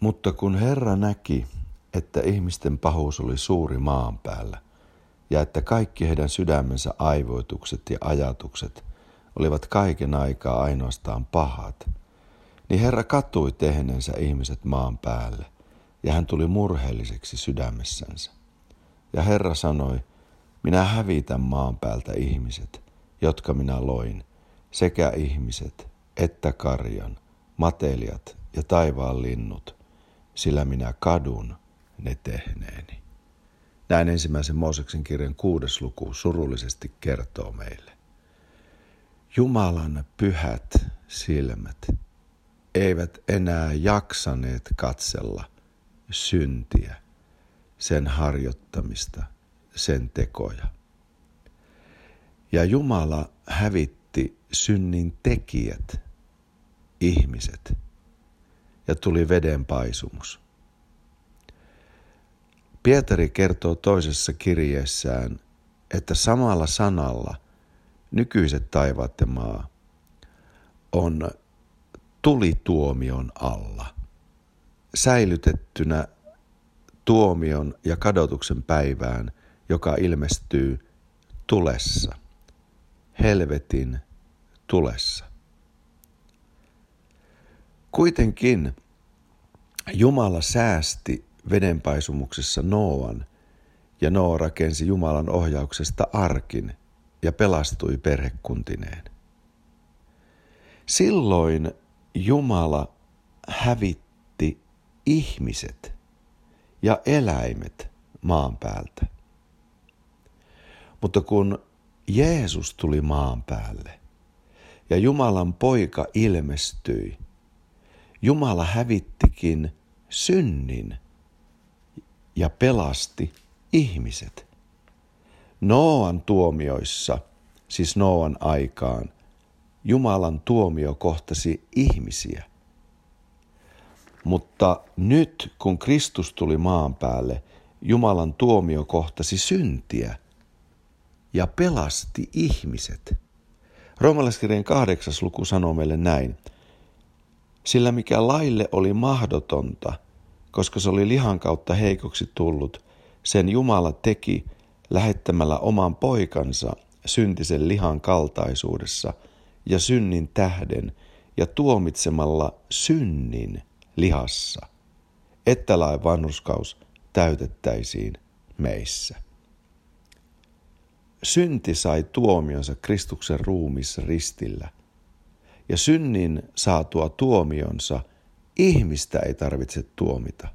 Mutta kun Herra näki, että ihmisten pahuus oli suuri maan päällä, ja että kaikki heidän sydämensä aivoitukset ja ajatukset olivat kaiken aikaa ainoastaan pahat, niin Herra katui tehneensä ihmiset maan päälle, ja hän tuli murheelliseksi sydämessänsä. Ja Herra sanoi, minä hävitän maan päältä ihmiset, jotka minä loin, sekä ihmiset että karjan, matelijat ja taivaan linnut, sillä minä kadun ne tehneeni. Näin ensimmäisen Mooseksen kirjan kuudes luku surullisesti kertoo meille. Jumalan pyhät silmät eivät enää jaksaneet katsella syntiä, sen harjoittamista, sen tekoja. Ja Jumala hävitti synnin tekijät, ihmiset, ja tuli vedenpaisumus. Pietari kertoo toisessa kirjeessään, että samalla sanalla nykyiset taivaat ja maa on tulituomion alla, säilytettynä tuomion ja kadotuksen päivään, joka ilmestyy tulessa, helvetin tulessa. Kuitenkin Jumala säästi vedenpaisumuksessa Noan, ja Noa rakensi Jumalan ohjauksesta arkin ja pelastui perhekuntineen. Silloin Jumala hävitti ihmiset ja eläimet maan päältä. Mutta kun Jeesus tuli maan päälle ja Jumalan poika ilmestyi, Jumala hävittikin synnin ja pelasti ihmiset. Noan tuomioissa, siis Noan aikaan, Jumalan tuomio kohtasi ihmisiä. Mutta nyt, kun Kristus tuli maan päälle, Jumalan tuomio kohtasi syntiä ja pelasti ihmiset. Roomalaiskirjan kahdeksas luku sanoo meille näin. Sillä mikä laille oli mahdotonta – koska se oli lihan kautta heikoksi tullut, sen Jumala teki lähettämällä oman poikansa syntisen lihan kaltaisuudessa ja synnin tähden ja tuomitsemalla synnin lihassa, että lain vanhuskaus täytettäisiin meissä. Synti sai tuomionsa Kristuksen ruumissa ristillä, ja synnin saatua tuomionsa Ihmistä ei tarvitse tuomita.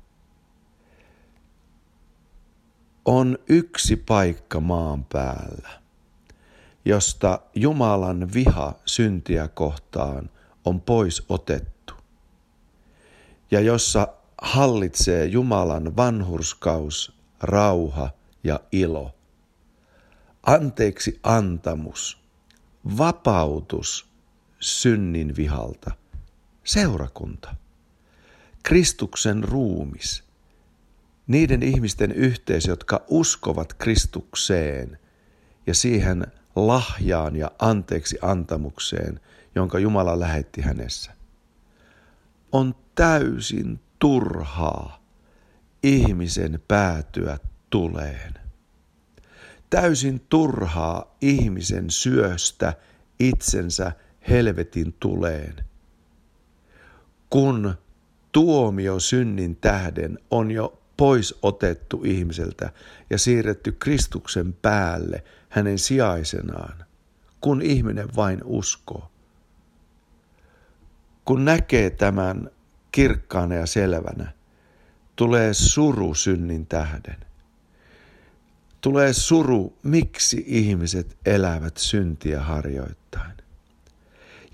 On yksi paikka maan päällä, josta Jumalan viha syntiä kohtaan on pois otettu ja jossa hallitsee Jumalan vanhurskaus, rauha ja ilo. Anteeksi antamus, vapautus synnin vihalta, seurakunta. Kristuksen ruumis, niiden ihmisten yhteisö, jotka uskovat Kristukseen ja siihen lahjaan ja anteeksi antamukseen, jonka Jumala lähetti hänessä. On täysin turhaa ihmisen päätyä tuleen. Täysin turhaa ihmisen syöstä itsensä helvetin tuleen, kun tuomio synnin tähden on jo pois otettu ihmiseltä ja siirretty Kristuksen päälle hänen sijaisenaan, kun ihminen vain uskoo. Kun näkee tämän kirkkaana ja selvänä, tulee suru synnin tähden. Tulee suru, miksi ihmiset elävät syntiä harjoittain.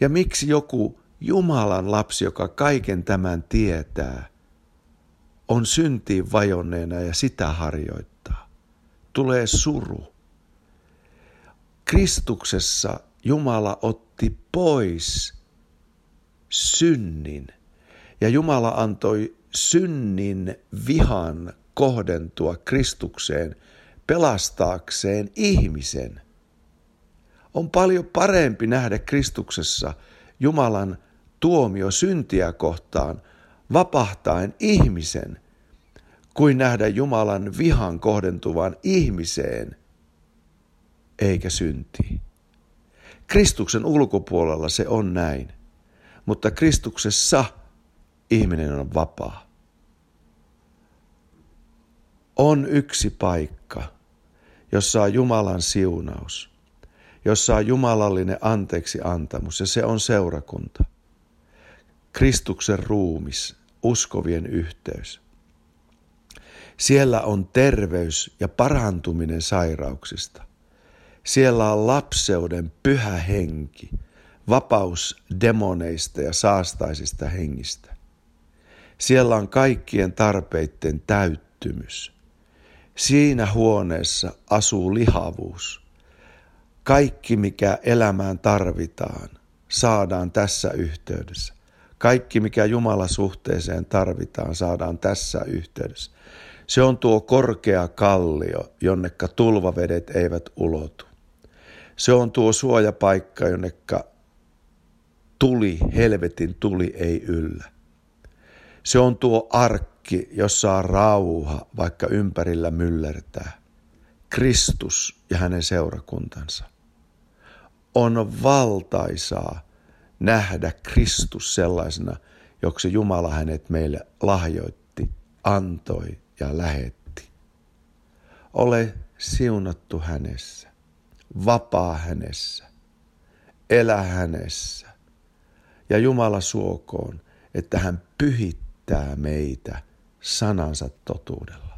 Ja miksi joku Jumalan lapsi, joka kaiken tämän tietää, on syntiin vajonneena ja sitä harjoittaa. Tulee suru. Kristuksessa Jumala otti pois synnin ja Jumala antoi synnin vihan kohdentua Kristukseen pelastaakseen ihmisen. On paljon parempi nähdä Kristuksessa Jumalan tuomio syntiä kohtaan, vapahtaen ihmisen, kuin nähdä Jumalan vihan kohdentuvan ihmiseen eikä syntiin. Kristuksen ulkopuolella se on näin, mutta Kristuksessa ihminen on vapaa. On yksi paikka, jossa on Jumalan siunaus, jossa on jumalallinen anteeksi antamus ja se on seurakunta. Kristuksen ruumis, uskovien yhteys. Siellä on terveys ja parantuminen sairauksista. Siellä on lapseuden pyhä henki, vapaus demoneista ja saastaisista hengistä. Siellä on kaikkien tarpeiden täyttymys. Siinä huoneessa asuu lihavuus. Kaikki, mikä elämään tarvitaan, saadaan tässä yhteydessä. Kaikki, mikä Jumala suhteeseen tarvitaan, saadaan tässä yhteydessä. Se on tuo korkea kallio, jonnekka tulvavedet eivät ulotu. Se on tuo suojapaikka, jonnekka tuli, helvetin tuli ei yllä. Se on tuo arkki, jossa on rauha, vaikka ympärillä myllertää. Kristus ja hänen seurakuntansa. On valtaisaa nähdä Kristus sellaisena, joksi Jumala hänet meille lahjoitti, antoi ja lähetti. Ole siunattu hänessä, vapaa hänessä, elä hänessä. Ja Jumala suokoon, että hän pyhittää meitä sanansa totuudella.